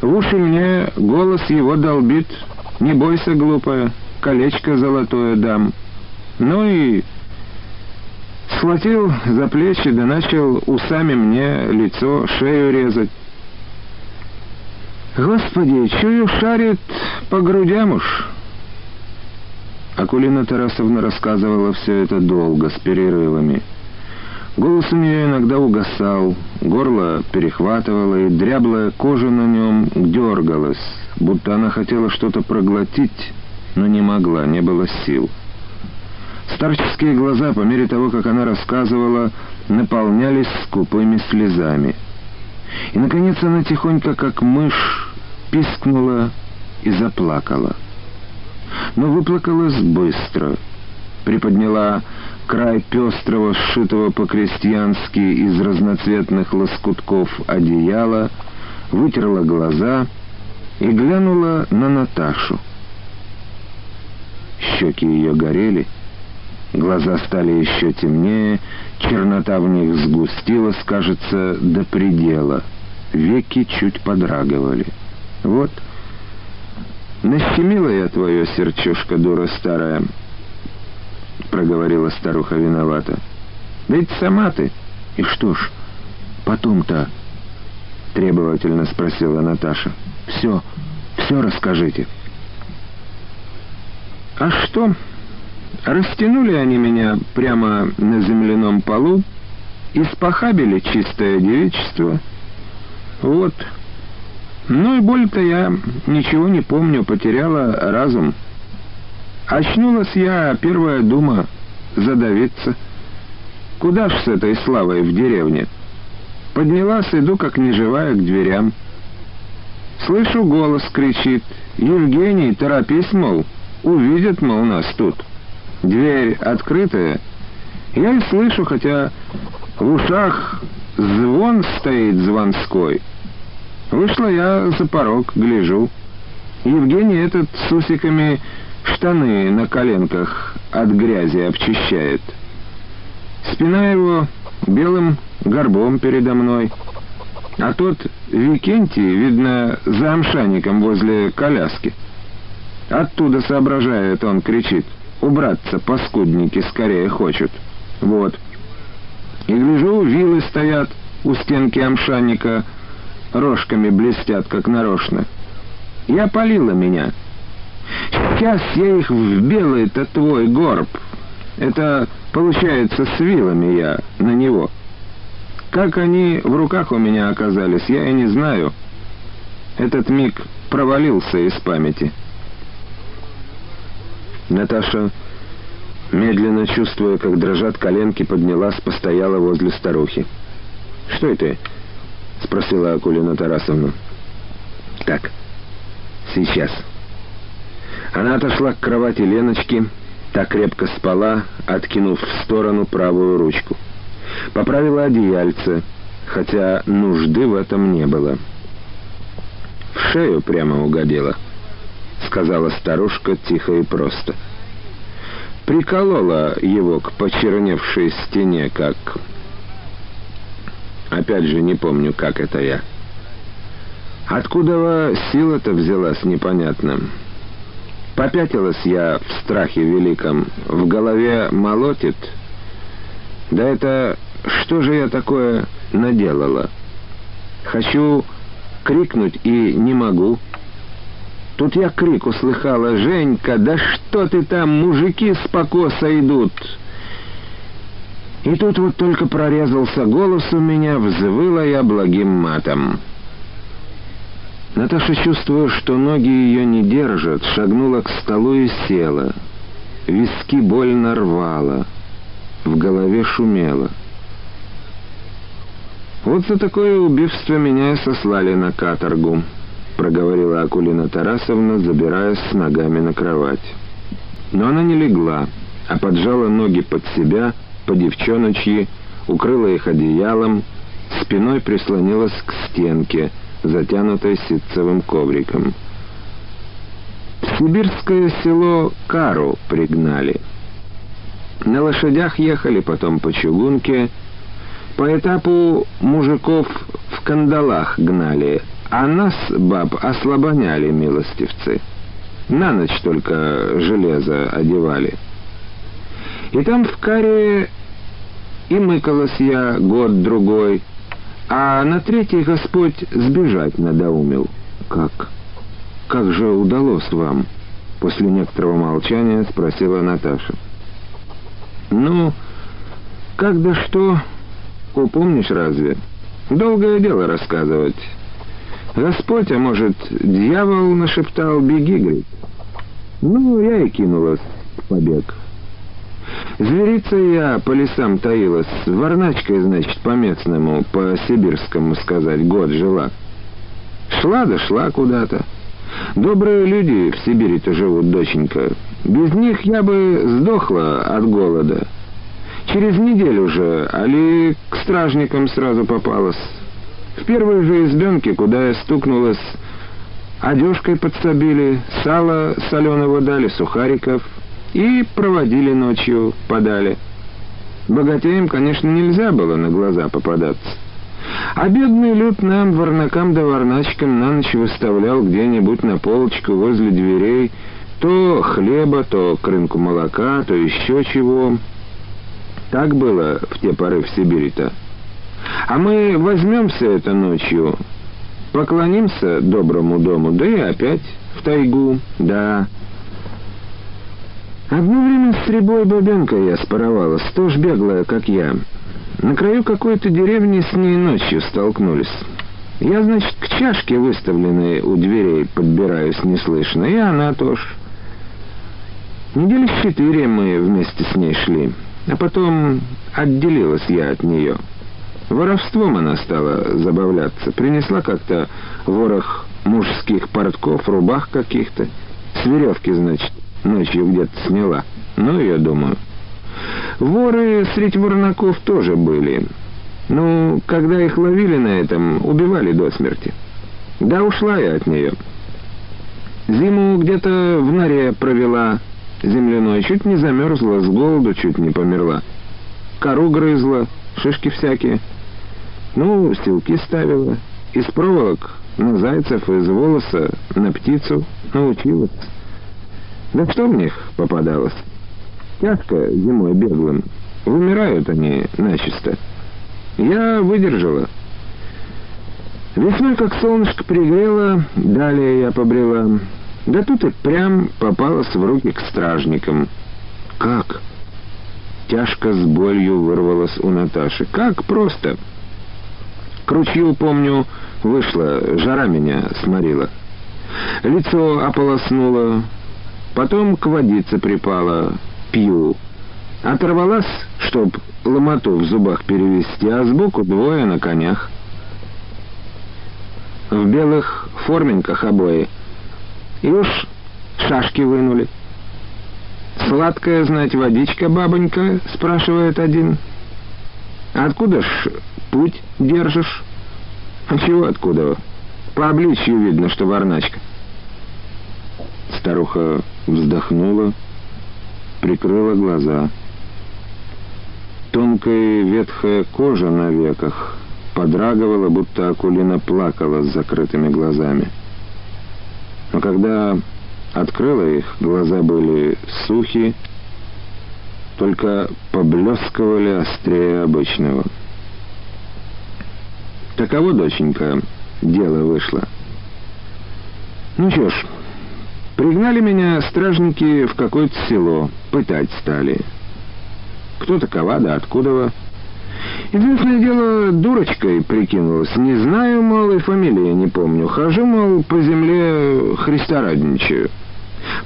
в уши мне голос его долбит. Не бойся, глупая, колечко золотое дам. Ну и схватил за плечи, да начал усами мне лицо, шею резать. Господи, чую, шарит по грудям уж. Акулина Тарасовна рассказывала все это долго, с перерывами. Голос у нее иногда угасал, горло перехватывало, и дряблая кожа на нем дергалась, будто она хотела что-то проглотить, но не могла, не было сил. Старческие глаза, по мере того, как она рассказывала, наполнялись скупыми слезами. И, наконец, она тихонько, как мышь, пискнула и заплакала. Но выплакалась быстро, приподняла край пестрого, сшитого по-крестьянски из разноцветных лоскутков одеяла, вытерла глаза и глянула на Наташу. Щеки ее горели, глаза стали еще темнее, чернота в них сгустилась, кажется, до предела, веки чуть подрагивали. Вот, нащемила я твое серчушка, дура старая, — проговорила старуха виновата. «Ведь сама ты. И что ж, потом-то...» — требовательно спросила Наташа. «Все, все расскажите». «А что? Растянули они меня прямо на земляном полу, испохабили чистое девичество. Вот. Ну и боль-то я ничего не помню, потеряла разум». Очнулась я, первая дума, задавиться. Куда ж с этой славой в деревне? Поднялась, иду как неживая к дверям. Слышу, голос кричит. «Евгений, торопись, мол, увидят, мол, нас тут». Дверь открытая. Я и слышу, хотя В ушах звон стоит звонской. Вышла я за порог, гляжу. Евгений этот с усиками штаны на коленках от грязи обчищает. Спина его белым горбом передо мной. А тот Викентий, видно, за амшаником возле коляски. Оттуда соображает, он кричит. Убраться, паскудники, скорее хочут. Вот. И гляжу, вилы стоят у стенки амшаника, рожками блестят, как нарочно. Я полила меня. Сейчас я их в белый-то твой горб. Это, получается, с вилами я на него. Как они в руках у меня оказались, я и не знаю. Этот миг провалился из памяти. Наташа, медленно чувствуя, как дрожат коленки, поднялась, постояла возле старухи. «Что это?» — спросила Акулина Тарасовна. «Так, сейчас». Она отошла к кровати Леночки, так крепко спала, откинув в сторону правую ручку. Поправила одеяльце, хотя нужды в этом не было. «В шею прямо угодила», — сказала старушка тихо и просто. Приколола его к почерневшей стене, как... Опять же, не помню, как это я. Откуда сила-то взялась, непонятно. Попятилась я в страхе великом, в голове молотит. Да это что же я такое наделала? Хочу крикнуть и не могу. Тут я крик услыхала, «Женька, да что ты там, мужики с покоса идут!» И тут вот только прорезался голос у меня, взвыла я благим матом. Наташа, чувствуя, что ноги ее не держат, шагнула к столу и села. Виски больно рвала, в голове шумело. «Вот за такое убийство меня и сослали на каторгу», — проговорила Акулина Тарасовна, забираясь с ногами на кровать. Но она не легла, а поджала ноги под себя, по девчоночьи, укрыла их одеялом, спиной прислонилась к стенке, затянутой ситцевым ковриком. В сибирское село Кару пригнали. На лошадях ехали, потом по чугунке, по этапу мужиков в кандалах гнали, а нас, баб, ослабоняли милостивцы. На ночь только железо одевали. И там в каре и мыкалась я год-другой, а на третий Господь сбежать надоумил. Как? Как же удалось вам? После некоторого молчания спросила Наташа. Ну, как да что... Упомнишь разве? Долгое дело рассказывать. Господь, а может, дьявол нашептал «беги», говорит. Ну, я и кинулась в побег. Зверица я по лесам таилась, варначкой, значит, по-местному, по-сибирскому сказать, год жила. Шла да шла куда-то. Добрые люди в Сибири-то живут, доченька. Без них я бы сдохла от голода. Через неделю же, али к стражникам сразу попалась. В первой же избенке, куда я стукнулась, одежкой подсобили, сало соленого дали, сухариков и проводили ночью, подали. Богатеям, конечно, нельзя было на глаза попадаться. А бедный люд нам, варнакам да варначкам, на ночь выставлял где-нибудь на полочку возле дверей то хлеба, то крынку молока, то еще чего. Так было в те поры в Сибири-то. А мы возьмемся это ночью, поклонимся доброму дому, да и опять в тайгу, да. Одно время с Рябой Бабенко я споровалась, тоже беглая, как я. На краю какой-то деревни с ней ночью столкнулись. Я, значит, к чашке, выставленной у дверей, подбираюсь неслышно, и она тоже. Недели четыре мы вместе с ней шли. А потом отделилась я от нее. Воровством она стала забавляться. Принесла как-то ворох мужских портков, рубах каких-то. С веревки, значит, ночью где-то сняла. Ну, я думаю. Воры среди ворнаков тоже были. Ну, когда их ловили на этом, убивали до смерти. Да ушла я от нее. Зиму где-то в норе провела земляной, чуть не замерзла, с голоду чуть не померла. Кору грызла, шишки всякие. Ну, стелки ставила. Из проволок на зайцев, из волоса на птицу научилась. Да что в них попадалось? Тяжко зимой беглым. Вымирают они начисто. Я выдержала. Весной, как солнышко пригрело, далее я побрела. Да тут и прям попалась в руки к стражникам. Как? Тяжко с болью вырвалась у Наташи. Как просто? К ручью, помню, вышла, жара меня сморила. Лицо ополоснуло, потом к водице припала, пью. Оторвалась, чтоб ломоту в зубах перевести, а сбоку двое на конях. В белых форменках обои. И уж шашки вынули. «Сладкая, знать, водичка, бабонька?» — спрашивает один. «Откуда ж путь держишь?» «А чего откуда? По обличью видно, что варначка». Старуха вздохнула, прикрыла глаза. Тонкая ветхая кожа на веках подрагивала, будто Акулина плакала с закрытыми глазами. Но когда открыла их, глаза были сухи, только поблескивали острее обычного. Таково, доченька, дело вышло. Ну что ж, пригнали меня стражники в какое-то село, пытать стали. Кто такова, да откуда Единственное дело, дурочкой прикинулась. Не знаю, мол, и фамилии не помню. Хожу, мол, по земле Христа радничаю.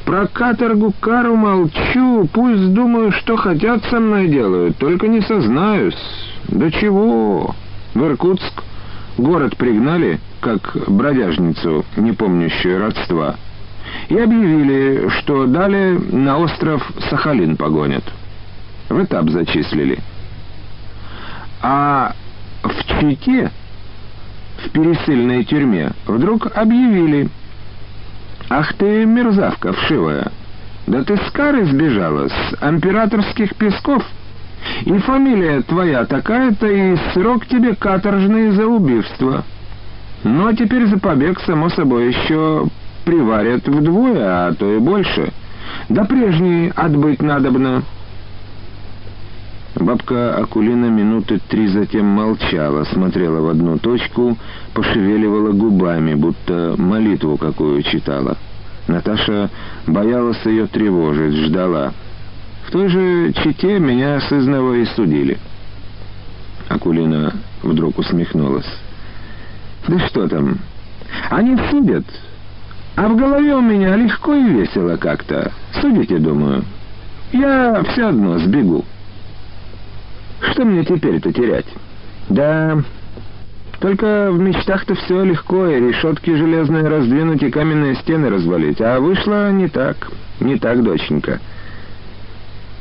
Про каторгу кару молчу, пусть думаю, что хотят со мной делают, только не сознаюсь. Да чего? В Иркутск город пригнали, как бродяжницу, не помнящую родства, и объявили, что далее на остров Сахалин погонят. В этап зачислили. А в Чите, в пересыльной тюрьме, вдруг объявили «Ах ты, мерзавка вшивая! Да ты с кары сбежала, с императорских песков, и фамилия твоя такая-то, и срок тебе каторжный за убийство. Ну, а теперь за побег, само собой, еще приварят вдвое, а то и больше. Да прежний отбыть надобно». Бабка Акулина минуты три затем молчала, смотрела в одну точку, пошевеливала губами, будто молитву какую читала. Наташа боялась ее тревожить, ждала. Той же чите меня сызново и судили. Акулина вдруг усмехнулась. «Да что там? Они судят, а в голове у меня легко и весело как-то. Судите, думаю. Я все одно сбегу». Что мне теперь-то терять? Да, только в мечтах-то все легко, и решетки железные раздвинуть, и каменные стены развалить. А вышло не так, не так, доченька.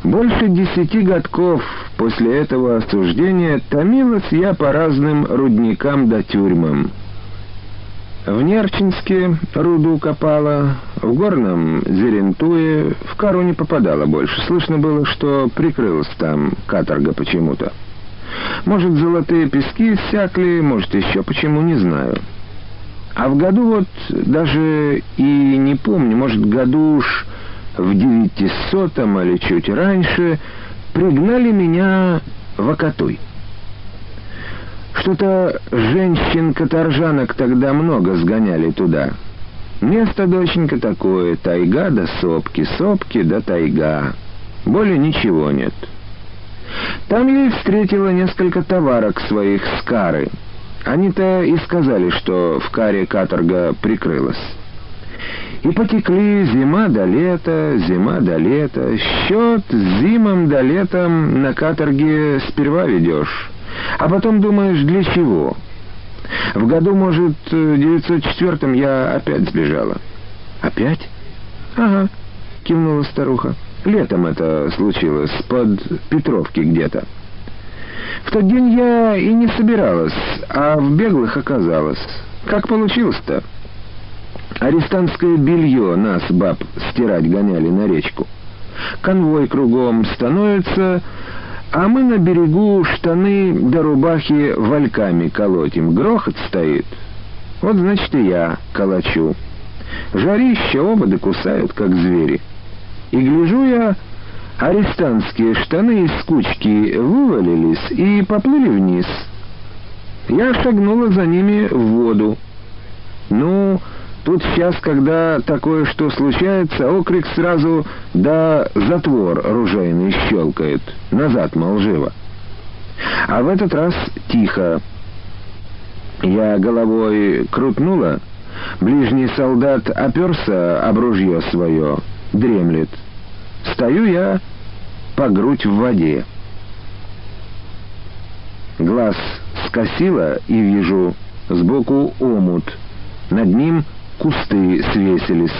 Больше десяти годков после этого осуждения томилась я по разным рудникам да тюрьмам. В Нерчинске руду копала, в Горном Зерентуе в кару не попадала больше. Слышно было, что прикрылась там каторга почему-то. Может, золотые пески иссякли, может, еще почему, не знаю. А в году вот даже и не помню, может, году уж в девятисотом или чуть раньше пригнали меня в Акатуй. Что-то женщин-каторжанок тогда много сгоняли туда. Место, доченька, такое, тайга да сопки, сопки да тайга. Более ничего нет. Там я и встретила несколько товарок своих с кары. Они-то и сказали, что в каре каторга прикрылась. И потекли зима до лета, зима до лета. Счет зимом до летом на каторге сперва ведешь. А потом думаешь, для чего? В году, может, 904-м я опять сбежала. Опять? Ага, кивнула старуха. Летом это случилось, под Петровки где-то. В тот день я и не собиралась, а в беглых оказалась. Как получилось-то? Арестантское белье нас, баб, стирать гоняли на речку. Конвой кругом становится, а мы на берегу штаны до рубахи вальками колотим. Грохот стоит. Вот, значит, и я калачу. Жарище ободы кусают, как звери. И гляжу я, арестантские штаны из кучки вывалились и поплыли вниз. Я шагнула за ними в воду. Ну, тут сейчас, когда такое что случается, окрик сразу да затвор ружейный щелкает. Назад, мол, живо. А в этот раз тихо. Я головой крутнула, ближний солдат оперся об ружье свое, дремлет. Стою я по грудь в воде. Глаз скосила и вижу сбоку омут. Над ним кусты свесились.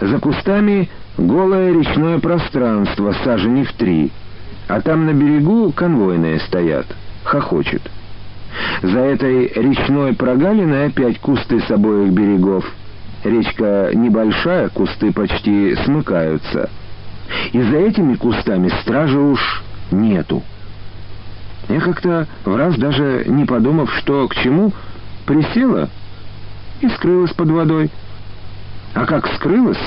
За кустами голое речное пространство, сажени в три. А там на берегу конвойные стоят, хохочут. За этой речной прогалиной опять кусты с обоих берегов. Речка небольшая, кусты почти смыкаются. И за этими кустами стражи уж нету. Я как-то в раз даже не подумав, что к чему, присела и скрылась под водой. А как скрылась,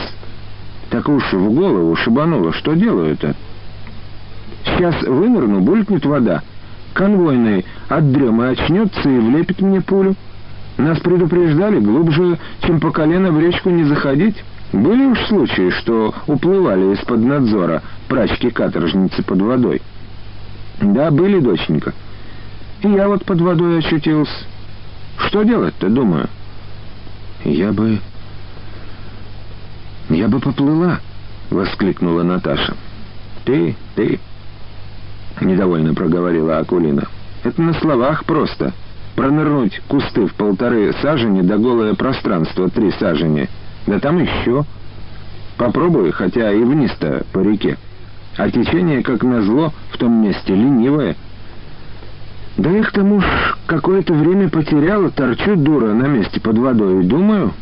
так уж в голову шибануло, что делаю-то. Сейчас вынырну, булькнет вода. Конвойный от дремы очнется и влепит мне пулю. Нас предупреждали, глубже, чем по колено в речку не заходить. Были уж случаи, что уплывали из-под надзора прачки-каторжницы под водой. Да, были, доченька. И я вот под водой очутился. Что делать-то, думаю? Я бы... Я бы поплыла, воскликнула Наташа. Ты, ты... Недовольно проговорила Акулина. Это на словах просто. Пронырнуть кусты в полторы сажени до голое пространство три сажени. Да там еще. Попробуй, хотя и вниз-то по реке. А течение, как назло, в том месте ленивое. Да я к тому ж какое-то время потеряла, торчу дура на месте под водой думаю,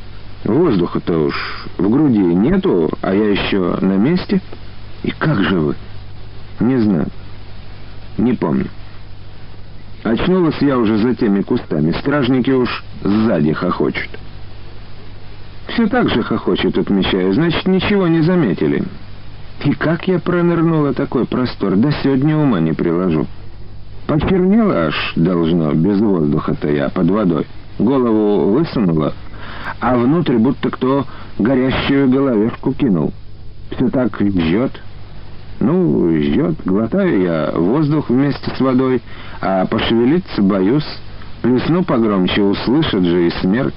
воздуха-то уж в груди нету, а я еще на месте. И как же вы? Не знаю. Не помню. Очнулась я уже за теми кустами. Стражники уж сзади хохочут. Все так же хохочут, отмечаю. Значит, ничего не заметили. И как я пронырнула такой простор, до сегодня ума не приложу. Почернела аж, должно, без воздуха-то я, под водой. Голову высунула, а внутрь будто кто горящую головешку кинул. Все так жжет. Ну, жжет, глотаю я воздух вместе с водой, а пошевелиться боюсь. Плесну погромче, услышат же и смерть.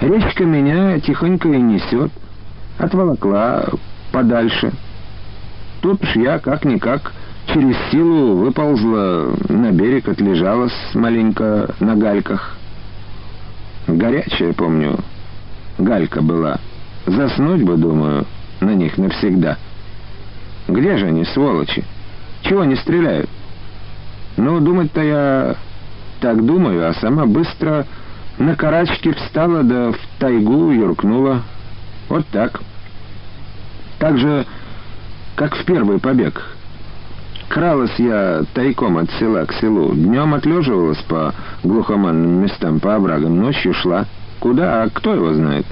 Речка меня тихонько и несет. Отволокла подальше. Тут уж я как-никак через силу выползла на берег, отлежалась маленько на гальках. Горячая, помню, галька была. Заснуть бы, думаю, на них навсегда. Где же они, сволочи? Чего не стреляют? Ну, думать-то я так думаю, а сама быстро на карачке встала, да в тайгу юркнула. Вот так. Так же, как в первый побег. Кралась я тайком от села к селу. Днем отлеживалась по глухоманным местам, по оврагам, ночью шла. Куда, а кто его знает?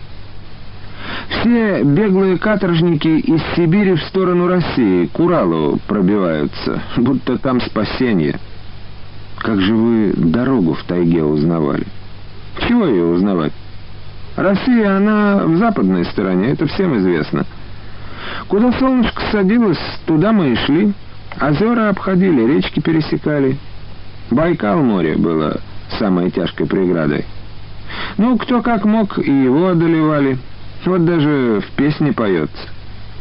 Все беглые каторжники из Сибири в сторону России, к Уралу пробиваются, будто там спасение. Как же вы дорогу в тайге узнавали? Чего ее узнавать? Россия, она в западной стороне, это всем известно. Куда солнышко садилось, туда мы и шли. Озера обходили, речки пересекали. Байкал море было самой тяжкой преградой. Ну, кто как мог, и его одолевали. Вот даже в песне поется.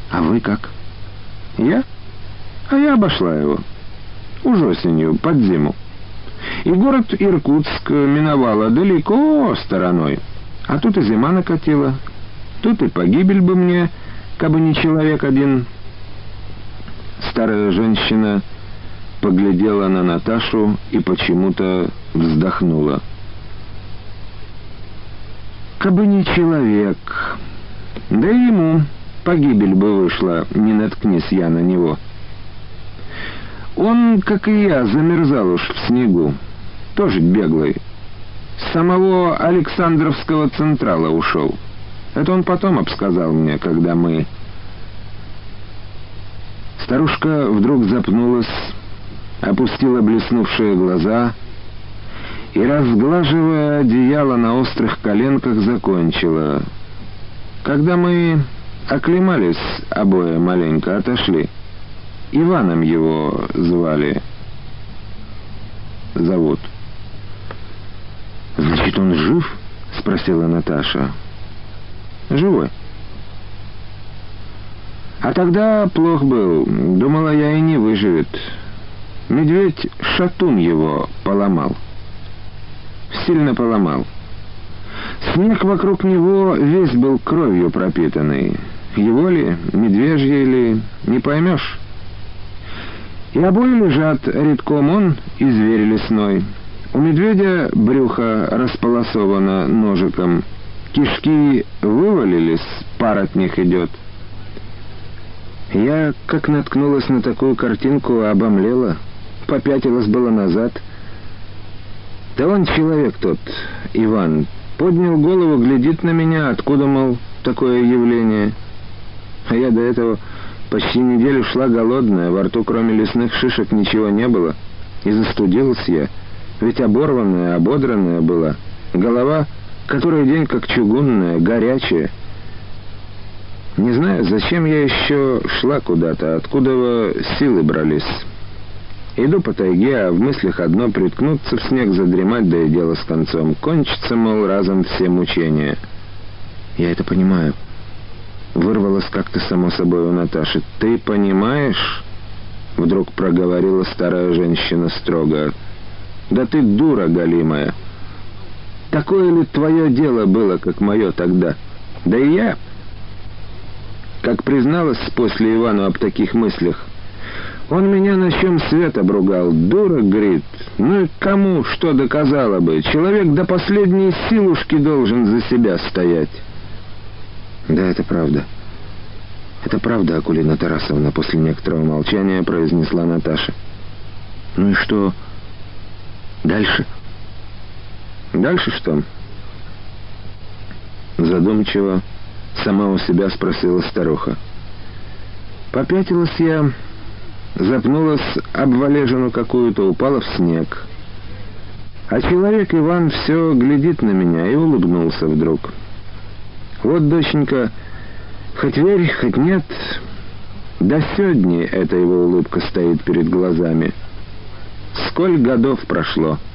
А вы как? Я? А я обошла его. Уж осенью, под зиму. И город Иркутск миновала далеко стороной. А тут и зима накатила. Тут и погибель бы мне, кабы не человек один. Старая женщина поглядела на Наташу и почему-то вздохнула. Кабы не человек, да и ему погибель бы вышла, не наткнись я на него. Он, как и я, замерзал уж в снегу, тоже беглый. С самого Александровского Централа ушел. Это он потом обсказал мне, когда мы... Старушка вдруг запнулась, опустила блеснувшие глаза и, разглаживая одеяло на острых коленках, закончила. Когда мы оклемались обои маленько, отошли. Иваном его звали. Зовут. «Значит, он жив?» — спросила Наташа. «Живой». А тогда плох был. Думала, я и не выживет. Медведь шатун его поломал. Сильно поломал. Снег вокруг него весь был кровью пропитанный. Его ли, медвежье ли, не поймешь. И обои лежат редком он и зверь лесной. У медведя брюхо располосовано ножиком. Кишки вывалились, пар от них идет. Я, как наткнулась на такую картинку, обомлела, попятилась было назад. Да он человек тот, Иван, поднял голову, глядит на меня, откуда, мол, такое явление. А я до этого почти неделю шла голодная, во рту кроме лесных шишек ничего не было. И застудилась я, ведь оборванная, ободранная была. Голова, который день как чугунная, горячая — не знаю, зачем я еще шла куда-то, откуда силы брались. Иду по тайге, а в мыслях одно — приткнуться в снег, задремать, да и дело с концом. Кончится, мол, разом все мучения. Я это понимаю. Вырвалось как-то само собой у Наташи. «Ты понимаешь?» — вдруг проговорила старая женщина строго. «Да ты дура, голимая! Такое ли твое дело было, как мое тогда? Да и я...» Как призналась после Ивану об таких мыслях, он меня на чем свет обругал. Дура, говорит. Ну и кому что доказало бы? Человек до последней силушки должен за себя стоять. Да, это правда. Это правда, Акулина Тарасовна, после некоторого молчания произнесла Наташа. Ну и что дальше? Дальше что? Задумчиво Сама у себя спросила старуха. Попятилась я, запнулась об валежину какую-то, упала в снег. А человек Иван все глядит на меня и улыбнулся вдруг. Вот, доченька, хоть верь, хоть нет, до сегодня эта его улыбка стоит перед глазами. Сколь годов прошло —